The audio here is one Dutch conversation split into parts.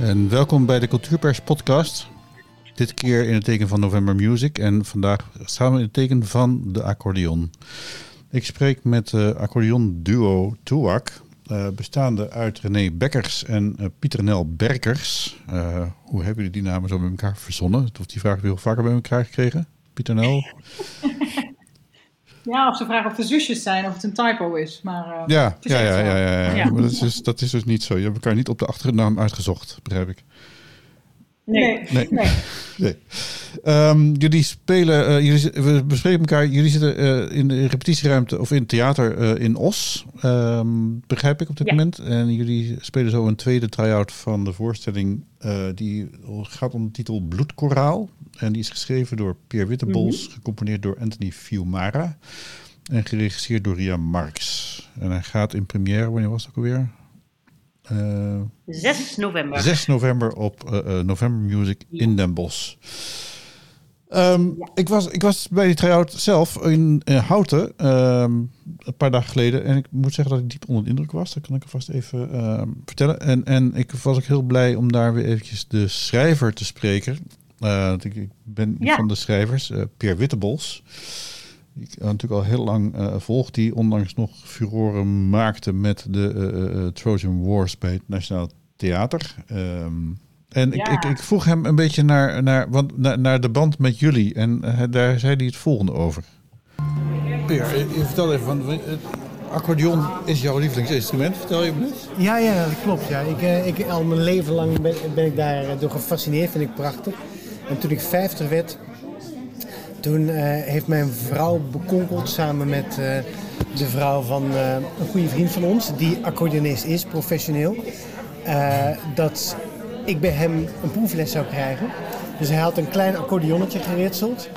En welkom bij de Cultuurpers podcast. Dit keer in het teken van November Music en vandaag we in het teken van de accordeon. Ik spreek met uh, accordeon duo Tuak, uh, bestaande uit René Bekkers en uh, Pieter Nel Berkers. Hoe hebben jullie die namen zo bij elkaar verzonnen? Of die vraag heb vaker bij elkaar gekregen? Pieter Nel? Ja, of ze vragen of de zusjes zijn of het een typo is. Maar, uh, ja, is ja, ja, ja, ja. Maar dat is, dus, dat is dus niet zo. Je hebt elkaar niet op de achternaam uitgezocht, begrijp ik. Nee. Nee. nee. nee. Um, jullie spelen, uh, jullie, we bespreken elkaar. Jullie zitten uh, in de repetitieruimte of in het theater uh, in Os, um, begrijp ik op dit ja. moment. En jullie spelen zo een tweede try-out van de voorstelling. die gaat onder de titel Bloedkoraal. En die is geschreven door Pierre Wittebols, mm-hmm. gecomponeerd door Anthony Fiumara. En geregisseerd door Ria Marx. En hij gaat in première, wanneer was het ook alweer? Uh, 6 november. 6 november op uh, uh, November Music ja. in Den Bosch. Um, ja. ik, was, ik was bij die try-out zelf in, in Houten um, een paar dagen geleden. En ik moet zeggen dat ik diep onder de indruk was. Dat kan ik vast even uh, vertellen. En, en ik was ook heel blij om daar weer eventjes de schrijver te spreken. Ik, ik, ben ja. van de schrijvers, Pierre Wittebols. Die ik natuurlijk al heel lang uh, volg. Die onlangs nog furoren maakte met de Trojan Wars bij het Nationaal Theater. Um, en ja. ik, ik, ik, vroeg hem een beetje naar, naar, want, naar, naar de band met jullie. En daar zei hij het volgende over. Pierre, je vertel even van... Het accordeon is jouw lievelingsinstrument, vertel je me net? Ja, ja, dat klopt. Ja. Ik, ik, al mijn leven lang ben, ben ik daar door gefascineerd, vind ik prachtig. En toen ik 50 werd, toen uh, heeft mijn vrouw bekonkeld samen met uh, de vrouw van uh, een goede vriend van ons, die accordeonist is, professioneel, dat ik bij hem een proefles zou krijgen. Dus hij had een klein accordeonnetje geritseld.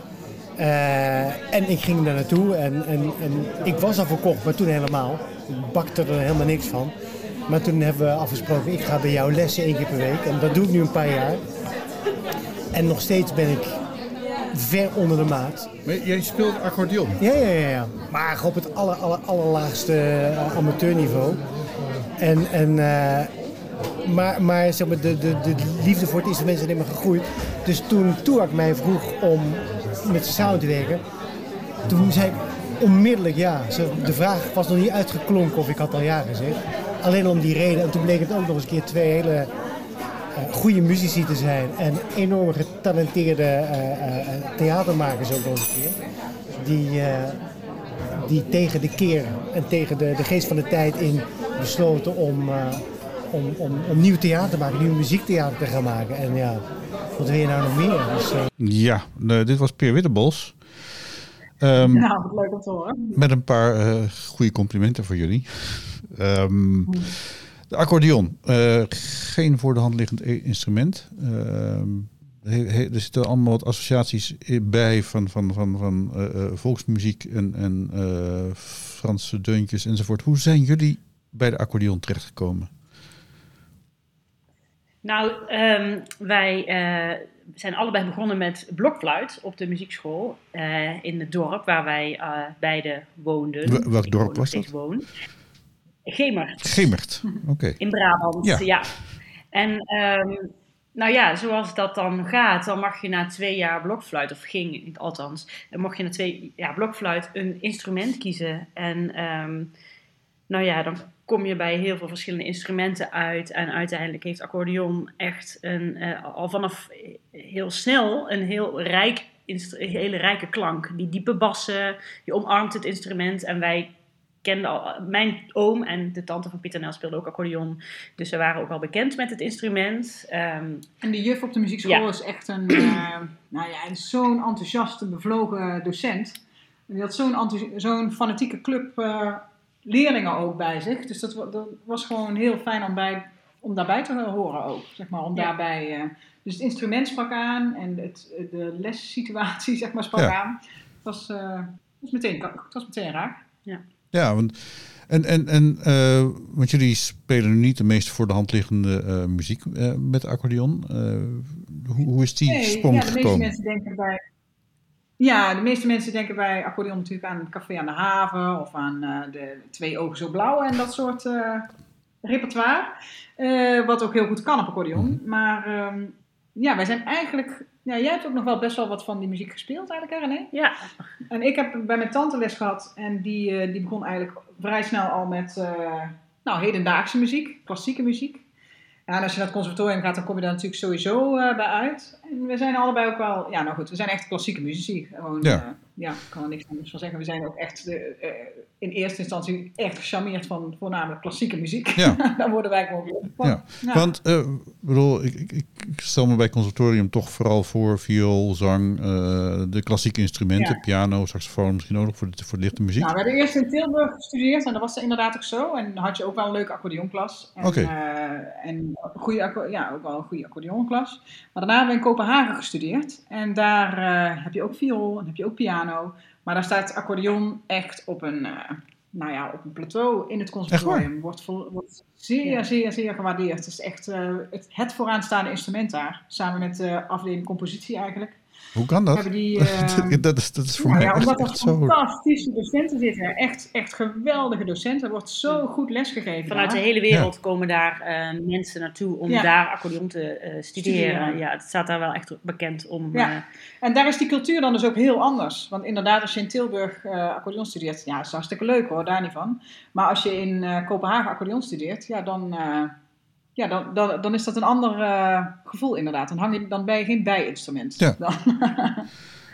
en ik ging daar naartoe en, en, en ik was al verkocht, maar toen helemaal. Ik bakte er helemaal niks van. Maar toen hebben we afgesproken, ik ga bij jou lessen één keer per week. En dat doe ik nu een paar jaar. En nog steeds ben ik ver onder de maat. Maar jij speelt accordeon? Ja, ja, ja. ja. Maar op het aller, aller, allerlaagste uh, amateurniveau. En, en, uh, maar maar zeg maar, de, de, de liefde voor het instrument is alleen maar gegroeid. Dus toen Toeak mij vroeg om met zijn samen te werken, toen zei ik onmiddellijk ja. De vraag was nog niet uitgeklonken of ik had al ja gezegd. Alleen om die reden. En toen bleek het ook nog eens een keer twee hele goede muzici te zijn en enorm getalenteerde uh, uh, theatermakers ook nog eens een keer. Die, die tegen de keer en tegen de, de geest van de tijd in besloten om, om, om, om nieuw theater te maken, nieuw muziektheater te gaan maken. En ja, wat wil je nou nog meer? Dus, ja, dit was Peer Wittebos. Um, nou, wat leuk om te horen. Met een paar goede complimenten voor jullie. Um, de accordeon, uh, geen voor de hand liggend instrument. Uh, er zitten allemaal wat associaties bij van, van, van, van uh, volksmuziek en, en Franse deuntjes enzovoort. Hoe zijn jullie bij de accordeon terechtgekomen? Nou, um, wij zijn allebei begonnen met blokfluit op de muziekschool in het dorp waar wij beide woonden. W welk dorp was dat? Woon. Gemert. Gemert, oké. In Brabant, ja. ja. En um, nou ja, zoals dat dan gaat, dan mag je na twee jaar blokfluit, of ging althans, dan mocht je na twee jaar blokfluit een instrument kiezen. En um, nou ja, dan kom je bij heel veel verschillende instrumenten uit. En uiteindelijk heeft accordeon echt een, uh, al vanaf heel snel een heel rijk, hele rijke klank. Die diepe bassen, je omarmt het instrument en wij kende al, mijn oom en de tante van Pieter Nel speelden ook accordeon. Dus ze waren ook al bekend met het instrument. Um, en de juf op de muziekschool ja. is echt een, uh, nou ja, zo'n enthousiaste, bevlogen docent. En die had zo'n zo'n fanatieke club uh, leerlingen ook bij zich. Dus dat, dat, was gewoon heel fijn om, bij, om daarbij te horen ook. Zeg maar, om ja. daarbij, uh, dus het instrument sprak aan en het, de lessituatie zeg maar, sprak ja. aan. Het was, was, meteen, het was meteen raak. Ja. Ja, want, en, en, en, uh, want jullie spelen nu niet de meest voor de hand liggende uh, muziek uh, met accordeon. hoe, hoe is die nee, sprong ja, de gekomen? Meeste mensen denken bij, ja, de meeste mensen denken bij accordeon natuurlijk aan het café aan de haven of aan de twee ogen zo blauw en dat soort repertoire. Wat ook heel goed kan op accordeon. Mhm. Maar um, ja, wij zijn eigenlijk... Ja, jij hebt ook nog wel best wel wat van die muziek gespeeld eigenlijk, René? Ja. En ik heb bij mijn tante les gehad. En die, uh, die begon eigenlijk vrij snel al met uh, nou, hedendaagse muziek. Klassieke muziek. Ja, en als je naar het conservatorium gaat, dan kom je daar natuurlijk sowieso uh, bij uit. En we zijn allebei ook wel, ja nou goed, we zijn echt klassieke muzici. Gewoon, ja. Uh, ja, ik kan er niks anders van zeggen. We zijn ook echt de, uh, in eerste instantie echt gecharmeerd van voornamelijk klassieke muziek. Ja. Daar worden wij gewoon van. Ja. ja. Want, uh, bedoel, ik, ik, ik, stel me bij conservatorium toch vooral voor viool, zang, uh, de klassieke instrumenten, piano, saxofoon, misschien ook nog voor de, voor de lichte muziek. Nou, we hebben eerst in Tilburg gestudeerd en dat was inderdaad ook zo. En dan had je ook wel een leuke accordeonklas. Oké. Okay. en goede, ja, ook wel een goede accordeonklas. Maar daarna hebben we in Kopenhagen gestudeerd. En daar uh, heb je ook viool en heb je ook piano. Maar daar staat accordeon echt op een, nou ja, op een plateau in het conservatorium. Wordt, vol, wordt zeer, ja. zeer, zeer gewaardeerd. Het is echt uh, het, het vooraanstaande instrument daar. Samen met de afdeling compositie eigenlijk. Hoe kan dat? Die, uh, dat, is, dat is voor mij ja, echt, Omdat er fantastische docenten zitten. Echt, echt geweldige docenten. Er wordt zo goed lesgegeven. Vanuit daar. de hele wereld ja. komen daar uh, mensen naartoe om ja. daar accordeon te uh, studeren. Ja, het staat daar wel echt bekend om. Ja. en daar is die cultuur dan dus ook heel anders. Want inderdaad, als je in Tilburg accordeon studeert, ja, dat is hartstikke leuk hoor, daar niet van. Maar als je in Kopenhagen accordeon studeert, ja, dan ja, dan, dan, dan is dat een ander uh, gevoel inderdaad. Dan, hang je, dan ben je geen bijinstrument. Ja,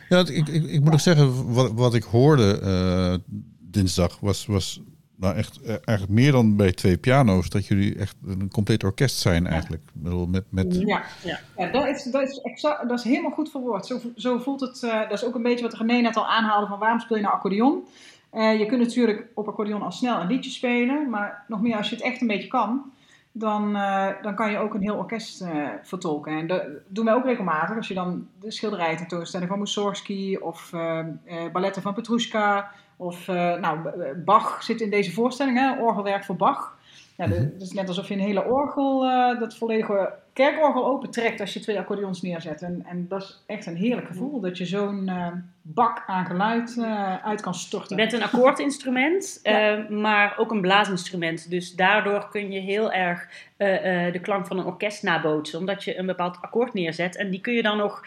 ja ik, ik, ik moet ja. nog zeggen, wat, wat ik hoorde uh, dinsdag was, was nou echt uh, eigenlijk meer dan bij twee piano's. Dat jullie echt een compleet orkest zijn eigenlijk. Ja. Met, met... Ja, ja. ja dat, is, dat, is exact, dat is helemaal goed verwoord. Zo, zo voelt het, dat is ook een beetje wat René net al aanhaalde van waarom speel je nou accordeon? je kunt natuurlijk op accordeon al snel een liedje spelen. Maar nog meer als je het echt een beetje kan dan, uh, dan kan je ook een heel orkest uh, vertolken. En dat doen wij ook regelmatig. Als je dan de schilderijen tentoonstelling van Mussorgsky of uh, balletten van Petrushka of nou, Bach zit in deze voorstelling, hè, orgelwerk voor Bach. Ja, het is net alsof je een hele orgel, dat volledige kerkorgel opentrekt als je twee accordeons neerzet. En, en dat is echt een heerlijk gevoel, dat je zo'n uh, bak aan geluid uh, uit kan storten. Je bent een akkoordinstrument, ja. maar ook een blaasinstrument. Dus daardoor kun je heel erg de klank van een orkest nabootsen. Omdat je een bepaald akkoord neerzet. En die kun je dan nog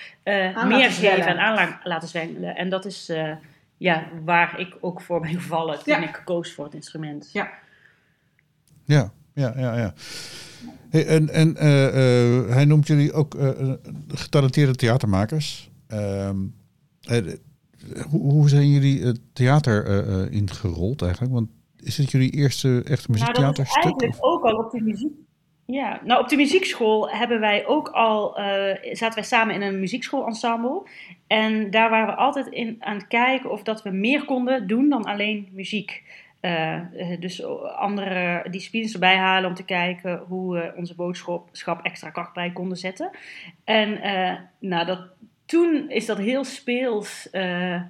meer geven en aan laten zwengelen. En dat is ja, waar ik ook voor ben gevallen toen ja. ik koos voor het instrument. Ja. Ja, ja, ja, ja. Hey, en en uh, uh, hij noemt jullie ook uh, getalenteerde theatermakers. Ehm, hoe, hoe, zijn jullie het theater ingerold eigenlijk? Want is het jullie eerste echte muziektheaterstuk? Nou, dat is eigenlijk ook al op de muziek. Ja, nou op de muziekschool hebben wij ook al, zaten wij samen in een muziekschoolensemble. En daar waren we altijd in aan het kijken of dat we meer konden doen dan alleen muziek. Uh, dus andere disciplines erbij halen om te kijken hoe we onze boodschap extra kracht bij konden zetten. En uh, nou, dat, toen is dat heel speels uh,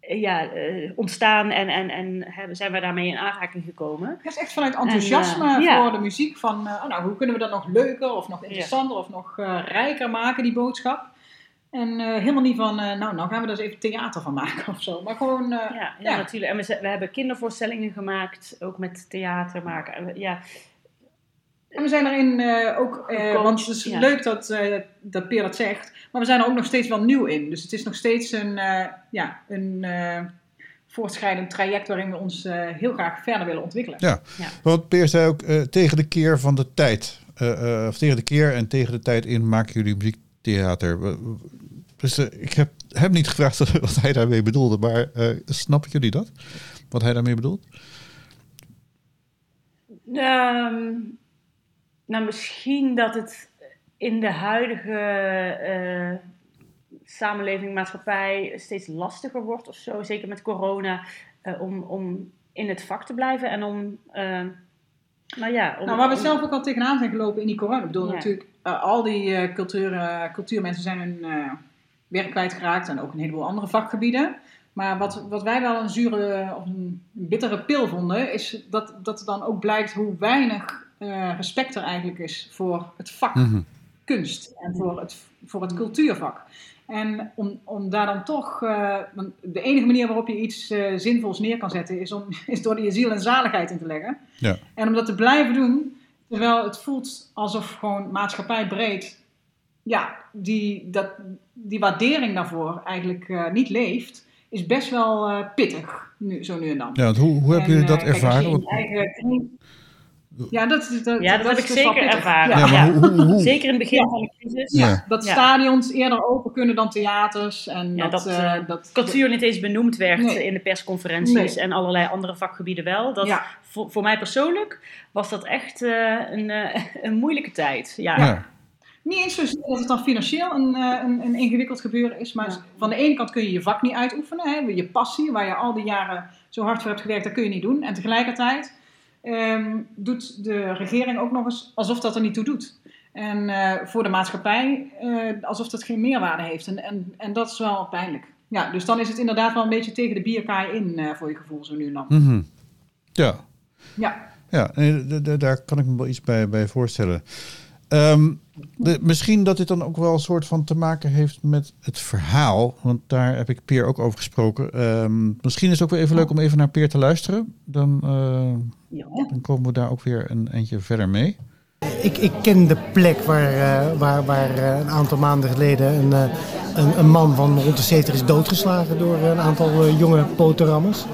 ja, ontstaan en, en, en hebben, zijn we daarmee in aanraking gekomen. Het is echt vanuit enthousiasme en, voor de muziek van oh, nou, hoe kunnen we dat nog leuker of nog interessanter ja. of nog rijker maken, die boodschap. En uh, helemaal niet van, uh, nou, nou gaan we er eens even theater van maken of zo. Maar gewoon. Uh, ja, ja, ja, natuurlijk. En we, we hebben kindervoorstellingen gemaakt, ook met theater maken. Ja. En we zijn erin ook, want het is ja. leuk dat, dat Peer dat zegt, maar we zijn er ook nog steeds wel nieuw in. Dus het is nog steeds een, ja, een voortschrijdend traject waarin we ons heel graag verder willen ontwikkelen. Ja, ja. want Peer zei ook tegen de keer van de tijd, of tegen de keer en tegen de tijd in maken jullie muziek theater. Dus uh, ik heb hem niet gevraagd wat hij daarmee bedoelde, maar uh, snappen jullie dat? Wat hij daarmee bedoelt? Um, nou, misschien dat het in de huidige uh, samenleving, maatschappij steeds lastiger wordt of zo. Zeker met corona, om, om in het vak te blijven en om nou ja, om, nou, waar we zelf ook al tegenaan zijn gelopen in die corona. Ik bedoel, ja. natuurlijk, uh, al die cultuur, uh, cultuurmensen zijn hun werk kwijtgeraakt en ook een heleboel andere vakgebieden. Maar wat, wat wij wel een zure of een bittere pil vonden, is dat, dat er dan ook blijkt hoe weinig respect er eigenlijk is voor het vak. Mm -hmm. kunst en voor het, voor het cultuurvak. En om, om daar dan toch, uh, de enige manier waarop je iets uh, zinvols neer kan zetten, is, om, is door je ziel en zaligheid in te leggen. Ja. En om dat te blijven doen, terwijl het voelt alsof gewoon maatschappij breed, ja, die, dat, die waardering daarvoor eigenlijk uh, niet leeft, is best wel pittig, nu, zo nu en dan. Ja, hoe, hoe hebben jullie dat ervaren? Ja, dat, dat, ja, dat, dat heb ik dus zeker ervaren. Ja, maar hoe, hoe, hoe? Zeker in het begin van de crisis. Ja, dat stadions eerder open kunnen dan theaters. En ja, dat, dat, uh, uh, dat cultuur niet eens benoemd werd Nee. in de persconferenties Nee. en allerlei andere vakgebieden wel. Dat, Ja. voor, voor mij persoonlijk was dat echt uh, een, een moeilijke tijd. Ja. Ja. Niet eens zozeer dat het dan financieel een, een, een ingewikkeld gebeuren is, maar Ja. van de ene kant kun je je vak niet uitoefenen. Hè? Je passie, waar je al die jaren zo hard voor hebt gewerkt, dat kun je niet doen. En tegelijkertijd um, doet de regering ook nog eens alsof dat er niet toe doet. En uh, voor de maatschappij uh, alsof dat geen meerwaarde heeft. En, en, en dat is wel pijnlijk. Ja, dus dan is het inderdaad wel een beetje tegen de bierkaai in uh, voor je gevoel zo nu en dan. Mm -hmm. Ja. Ja. Ja, nee, daar kan ik me wel iets bij, bij voorstellen. Um, de, misschien dat dit dan ook wel een soort van te maken heeft met het verhaal. Want daar heb ik Peer ook over gesproken. Um, misschien is het ook wel even leuk om even naar Peer te luisteren. Dan, uh, ja. dan komen we daar ook weer een eindje verder mee. Ik, ik ken de plek waar, uh, waar, waar uh, een aantal maanden geleden een, een, een, man van rond de 70 is doodgeslagen door een aantal jonge poterammers.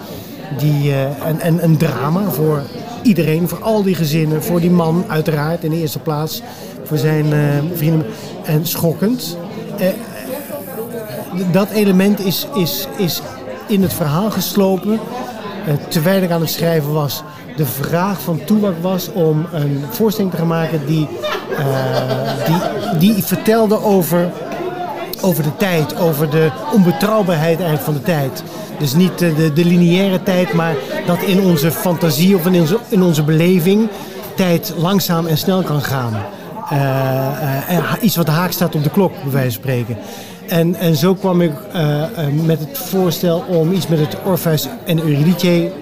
Die, en, en een drama voor iedereen, voor al die gezinnen, voor die man uiteraard in de eerste plaats, voor zijn uh, vrienden. En schokkend. Uh, dat element is, is, is in het verhaal geslopen uh, terwijl ik aan het schrijven was. De vraag van Toewak was om een voorstelling te gaan maken die, die, die vertelde over, over de tijd, over de onbetrouwbaarheid eigenlijk van de tijd. Dus niet de, de lineaire tijd, maar dat in onze fantasie of in onze, in onze beleving tijd langzaam en snel kan gaan. Uh, uh, iets wat haak staat op de klok, bij wijze van spreken. En, en zo kwam ik met het voorstel om iets met het Orpheus en Eurydice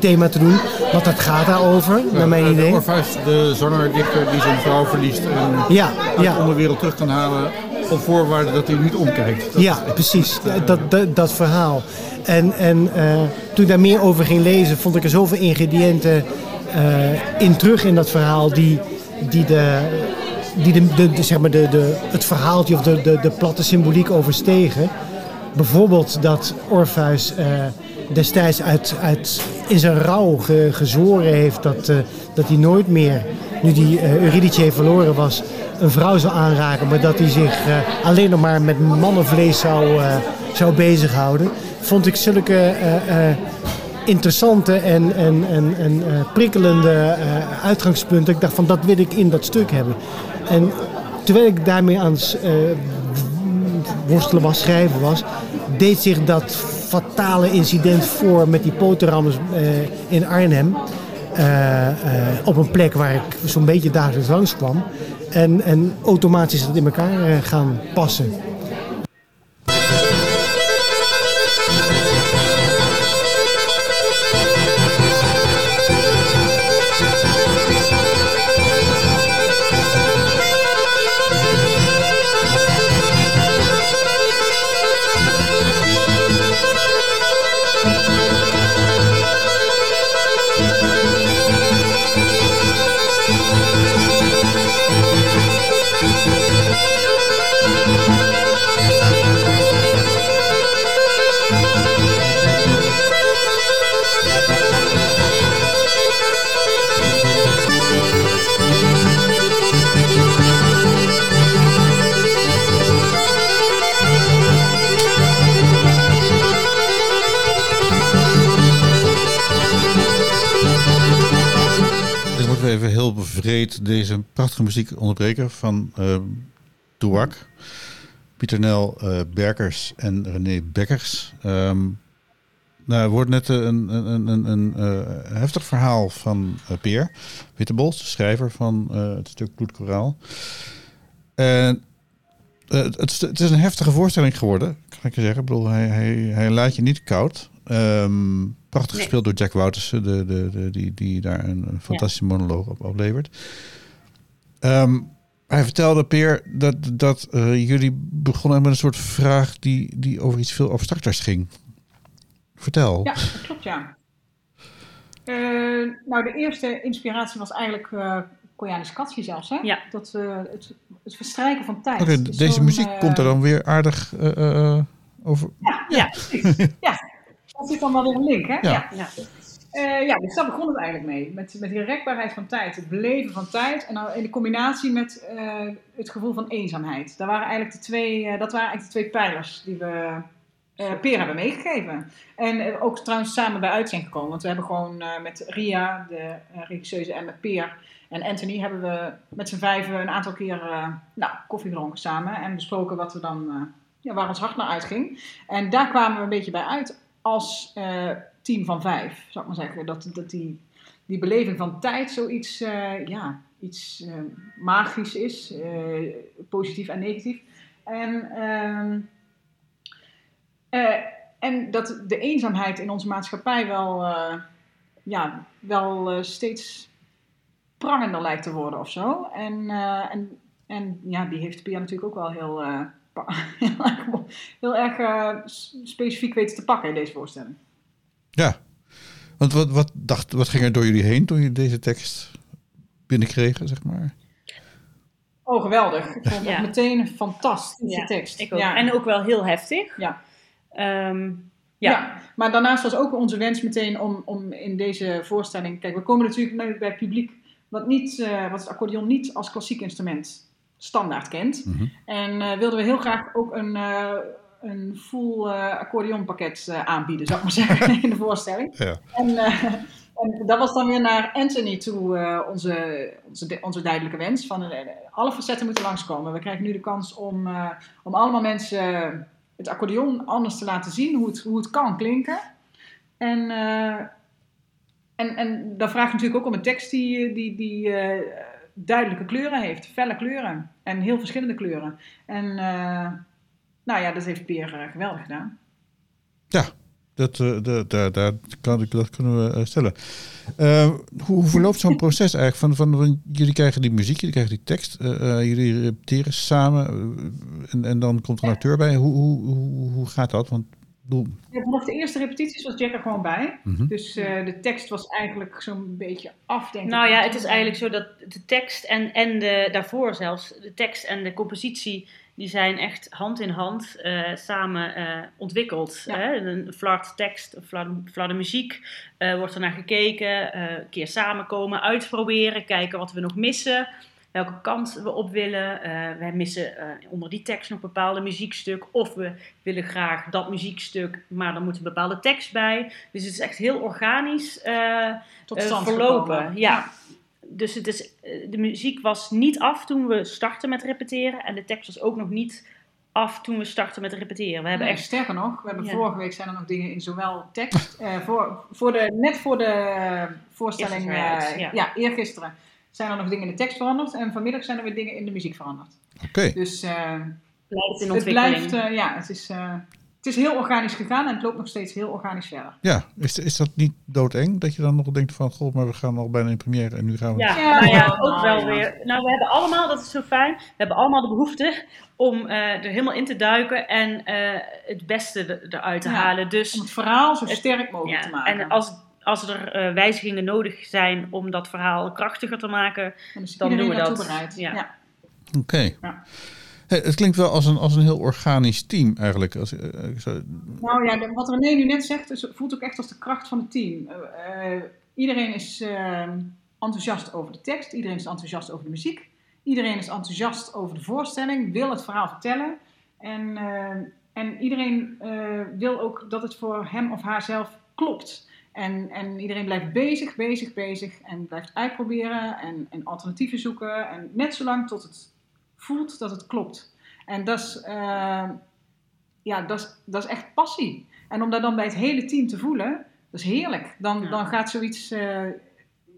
thema te doen. Want dat gaat daarover, ja, naar mijn idee. Orpheus, de zanger-dichter die zijn vrouw verliest en ja, uit ja. de onderwereld terug kan halen op voorwaarde dat hij niet omkijkt. Dat ja, precies. Dat, dat, dat, dat, verhaal. En, en uh, toen ik daar meer over ging lezen, vond ik er zoveel ingrediënten uh, in terug in dat verhaal die, die, de, die de, de, de, zeg maar de, de, het verhaaltje of de, de, de platte symboliek overstegen. Bijvoorbeeld dat Orpheus uh, destijds uit, uit, in zijn rouw ge, gezworen heeft dat, dat hij nooit meer, nu die Eurydice verloren was, een vrouw zou aanraken, maar dat hij zich uh, alleen nog maar met mannenvlees zou, uh, zou bezighouden. Vond ik zulke uh, interessante en, en, en, en prikkelende uitgangspunten. Ik dacht van dat wil ik in dat stuk hebben. En terwijl ik daarmee aan het worstelen was, schrijven was, deed zich dat fatale incident voor met die poterammers in Arnhem. op een plek waar ik zo'n beetje dagelijks langs kwam. En, en automatisch dat in elkaar gaan passen. Deze prachtige muziek onderbreken van uh, Douak, Pieter Nel uh, Berkers en René Bekkers. Um, nou, wordt net een, een, een, een uh, heftig verhaal van Peer Wittebols, schrijver van het stuk Bloedkoraal. En het, het, is een heftige voorstelling geworden, kan ik je zeggen. Ik bedoel, hij, hij, hij laat je niet koud. Um, prachtig nee. gespeeld door Jack Woutersen, de, de, de, die, die daar een, een fantastische ja. monoloog op oplevert. Um, hij vertelde, Peer, dat, dat uh, jullie begonnen met een soort vraag die, die over iets veel abstracters ging. Vertel. Ja, dat klopt, ja. Uh, nou, de eerste inspiratie was eigenlijk uh, Koyanis Katsi zelfs, hè? Ja. Dat, het, het verstrijken van tijd. Okay, deze muziek komt er dan weer aardig over. Ja, ja. ja, ja. Dat zit dan wel weer een link, hè? Ja. ja. Uh, ja, dus daar begon het eigenlijk mee. Met, met die rekbaarheid van tijd, het beleven van tijd. En dan in de combinatie met uh, het gevoel van eenzaamheid. Dat waren eigenlijk de twee, uh, dat waren eigenlijk de twee pijlers die we Peer hebben meegegeven. En ook trouwens samen bij uit zijn gekomen. Want we hebben gewoon met Ria, de regisseuse, en met Peer en Anthony... hebben we met z'n vijven een aantal keer nou, koffie gedronken samen. En besproken wat we dan, ja, waar ons hart naar uitging. En daar kwamen we een beetje bij uit als team van vijf, zou ik maar zeggen. Dat, dat die, die beleving van tijd zoiets uh, ja, iets, uh, magisch is, positief en negatief. En, ehm, en dat de eenzaamheid in onze maatschappij wel, ja, wel steeds prangender lijkt te worden of zo. En, en, en ja, die heeft Pia natuurlijk ook wel heel, heel erg, heel erg specifiek weten te pakken in deze voorstelling. Ja, want wat, wat, dacht, wat ging er door jullie heen toen jullie deze tekst binnenkregen, zeg maar? Oh, geweldig. Ik vond het meteen een fantastische ja, tekst. Ik ook. Ja. En ook wel heel heftig. Ja. Um, ja. ja. maar daarnaast was ook onze wens meteen om, om in deze voorstelling... Kijk, we komen natuurlijk bij het publiek wat, niet, uh, wat het accordeon niet als klassiek instrument standaard kent. Mm -hmm. En uh, wilden we heel graag ook een... Uh, een full uh, accordeonpakket aanbieden, zou ik maar zeggen, in de voorstelling. Ja. En, en, dat was dan weer naar Anthony toe onze, onze, onze duidelijke wens. Van, alle facetten moeten langskomen. We krijgen nu de kans om, om allemaal mensen het accordeon anders te laten zien, hoe het, hoe het kan klinken. En, en, en dat vraagt natuurlijk ook om een tekst die, die, die duidelijke kleuren heeft, felle kleuren en heel verschillende kleuren. En nou ja, dat heeft Peer uh, geweldig gedaan. Ja, dat, uh, dat, dat, dat, kan, dat kunnen we uh, stellen. hoe, hoe verloopt zo'n proces eigenlijk? Van, van, van, jullie krijgen die muziek, jullie krijgen die tekst, jullie repeteren samen en, en dan komt er een acteur bij. Hoe, hoe, hoe, hoe gaat dat? Want ja, vanaf de eerste repetities was Jack er gewoon bij. Mm -hmm. Dus uh, de tekst was eigenlijk zo'n beetje af, denk ik. Nou ja, het is eigenlijk zo dat de tekst en, en de, daarvoor zelfs, de tekst en de compositie, die zijn echt hand in hand uh, samen uh, ontwikkeld. Ja. Hè? Een flart tekst, een flarde muziek, wordt er naar gekeken, een keer samenkomen, uitproberen, kijken wat we nog missen welke kant we op willen. Uh, wij missen uh, onder die tekst nog bepaalde muziekstuk. Of we willen graag dat muziekstuk, maar dan moet een bepaalde tekst bij. Dus het is echt heel organisch uh, Tot stand verlopen. Gekomen. Ja. Dus het is, de muziek was niet af toen we startten met repeteren. En de tekst was ook nog niet af toen we startten met repeteren. We hebben nee, echt... Sterker nog, we hebben Ja. vorige week zijn er nog dingen in zowel tekst, eh, voor, voor de, net voor de voorstelling, eh, ja. ja, eergisteren, zijn er nog dingen in de tekst veranderd. En vanmiddag zijn er weer dingen in de muziek veranderd. Oké, Dus eh, blijft in het ontwikkeling. blijft, eh, ja, het is, eh, het is heel organisch gegaan en het loopt nog steeds heel organisch verder. ja. Is, is dat niet doodeng? Dat je dan nog denkt van, goh, maar we gaan al bijna in première en nu gaan we... Ja, Ja, nou ja, ook wel weer. Nou, we hebben allemaal, dat is zo fijn, we hebben allemaal de behoefte om eh, er helemaal in te duiken en eh, het beste er- eruit te Ja, halen. Om Dus het verhaal zo sterk mogelijk te ja, maken. en als, als er eh, wijzigingen nodig zijn om dat verhaal krachtiger te maken, En dan doen we dat. bereid. Ja. Ja. Oké. Ja. Hey, het klinkt wel als een, als een heel organisch team eigenlijk. Als, eh, ik zou- Nou ja, de- wat René nu net zegt, is, voelt ook echt als de kracht van het team. Eh, eh, iedereen is eh, enthousiast over de tekst, iedereen is enthousiast over de muziek, iedereen is enthousiast over de voorstelling, wil het verhaal vertellen. En, eh, en iedereen eh, wil ook dat het voor hem of haarzelf klopt. En, en iedereen blijft bezig, bezig, bezig en blijft uitproberen en, en alternatieven zoeken. En net zolang tot het voelt dat het klopt. En dat is, eh, ja, dat is, dat is echt passie. En om dat dan bij het hele team te voelen, dat is heerlijk. Dan, Ja. dan gaat zoiets, eh,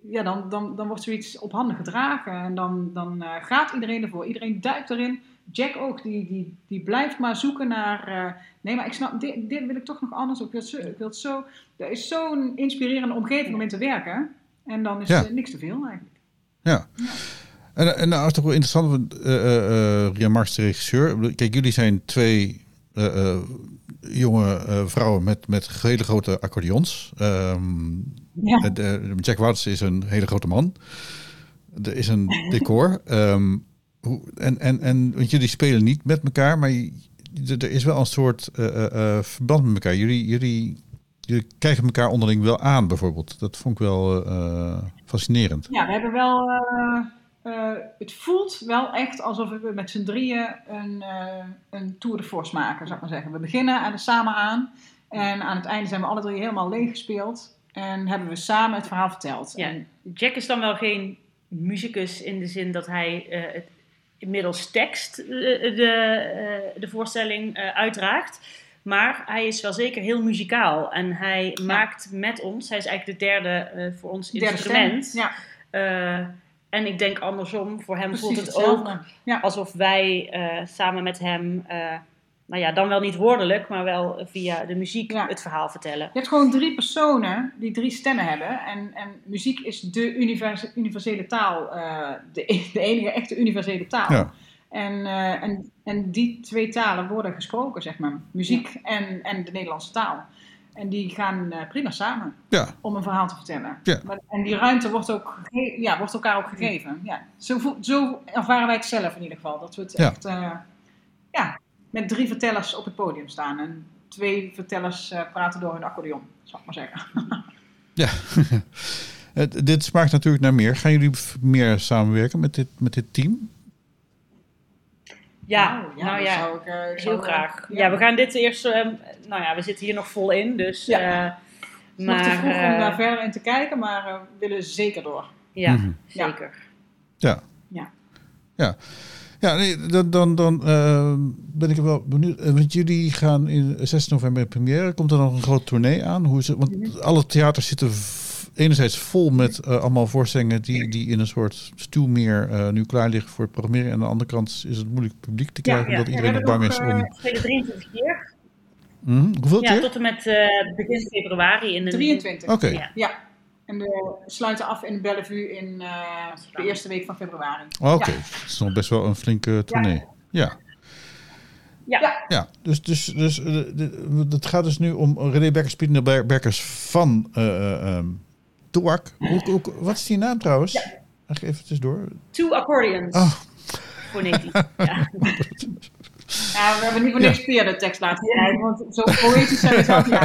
ja, dan, dan, dan wordt zoiets op handen gedragen. En dan, dan eh, gaat iedereen ervoor. Iedereen duikt erin. Jack ook, die, die, die blijft maar zoeken naar. eh, nee, maar ik snap, dit, dit wil ik toch nog anders. Ik wil het zo. Ik wil het zo er is zo'n inspirerende omgeving om in te werken. En dan is Ja. er niks te veel eigenlijk. Ja. En, en nou is het toch wel interessant, want uh, uh, Ria Marx, de regisseur. Kijk, jullie zijn twee jonge vrouwen met, met hele grote accordeons. Um, ja. Jack Wouters is een hele grote man. Er is een decor. Um, hoe, en, en, en want jullie spelen niet met elkaar, maar er is wel een soort verband met elkaar. Jullie, jullie, jullie kijken elkaar onderling wel aan, bijvoorbeeld. Dat vond ik wel fascinerend. Ja, we hebben wel uh, het voelt wel echt alsof we met z'n drieën een, uh, een tour de force maken, zou ik maar zeggen. We beginnen er samen aan en aan het einde zijn we alle drie helemaal leeg gespeeld en hebben we samen het verhaal verteld. Ja, Jack is dan wel geen muzikus in de zin dat hij uh, het inmiddels tekst de, de voorstelling uitdraagt. Maar hij is wel zeker heel muzikaal en hij maakt met ons, hij is eigenlijk de derde voor ons instrument. ja. En ik denk andersom, voor hem voelt het ook alsof wij uh, samen met hem, nou ja, dan wel niet woordelijk, maar wel via de muziek het verhaal vertellen. Je hebt gewoon drie personen die drie stemmen hebben. En, en muziek is de universele taal, uh, de, de, enige echte universele taal. Ja. En, en, en die twee talen worden gesproken, zeg maar. Muziek en, en de Nederlandse taal. En die gaan uh, prima samen ja. om een verhaal te vertellen. Ja. Maar, en die ruimte wordt, ook ja, wordt elkaar ook gegeven. Ja. Zo, zo ervaren wij het zelf in ieder geval. Dat we het echt uh, ja, met drie vertellers op het podium staan. En twee vertellers uh, praten door hun accordeon, zal ik maar zeggen. ja, dit smaakt natuurlijk naar meer. Gaan jullie meer samenwerken met dit, met dit team? Ja, nou, ja, nou ja, ik, uh, heel graag. Ja. we gaan dit eerst, uh, nou ja, we zitten hier nog vol in, dus... Ja. Uh, maar, nog te vroeg om daar verder in te kijken, maar we willen zeker door. Ja, mm -hmm. zeker. Ja. Ja. Ja. Ja, nee, dan, dan, dan ben ik wel benieuwd. Want jullie gaan in 6 november première. Komt er nog een grote tournee aan? Hoe is het? Want mhm. alle theaters zitten enerzijds vol met uh, allemaal voorstellingen die, die in een soort stuwmeer uh, nu klaar liggen voor het programmeren. En aan de andere kant is het moeilijk publiek te krijgen, ja, omdat iedereen nog bang is om... We spelen 23 keer. Mm, hoeveel ja, tot en met uh, begin februari. In de 23. Oké. Okay. Ja. En we sluiten af in Bellevue in de eerste week van februari. Oké, okay. dat is nog best wel een flinke tournee. ja. Ja. ja, dus, dus, dus het gaat dus nu om René Bekkers, Pieter Bekkers van uh, um, Toak. wat is die naam trouwens? Ja. Even even door. Two accordions. Oh. Phonetie. ja. ja, we hebben niet voor niks ja. de tekst laten schrijven, want zo poëtisch zijn we zelf niet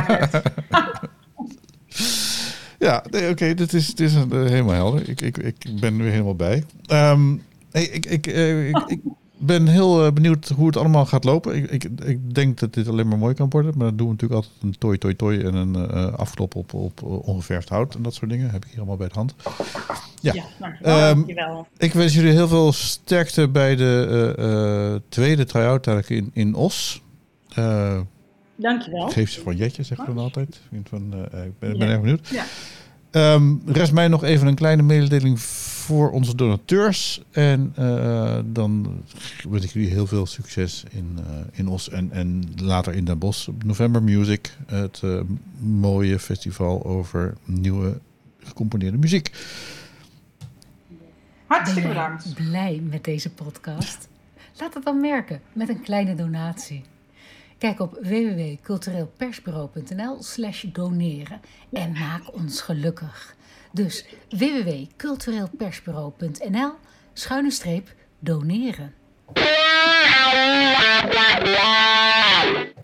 Ja, nee, oké, okay, dit is, dit is uh, helemaal helder. Ik, ik, ik ben er weer helemaal bij. Um, hey, ik, ik, uh, ik, ik, ben heel uh, benieuwd hoe het allemaal gaat lopen. Ik, ik, ik, denk dat dit alleen maar mooi kan worden. Maar dat doen we natuurlijk altijd een toi, toi, toi en een afklop op, op ongeverfd hout en dat soort dingen. Heb ik hier allemaal bij de hand. Ja, ja nou, um, Ik wens jullie heel veel sterkte bij de tweede try-out in, in Os. Dankjewel. Geef ze van Jetje, zeg ik dan altijd. Ik ben, ik ben, ben erg benieuwd. Ja. Um, rest mij nog even een kleine mededeling voor onze donateurs. En uh, dan wens ik jullie heel veel succes in, uh, in Os en, en later in Den Bosch. November Music, het uh, mooie festival over nieuwe gecomponeerde muziek. Hartstikke bedankt. Blij met deze podcast? Laat het dan merken met een kleine donatie. Kijk op www.cultureelpersbureau.nl slash doneren en maak ons gelukkig. Dus www.cultureelpersbureau.nl schuine streep doneren.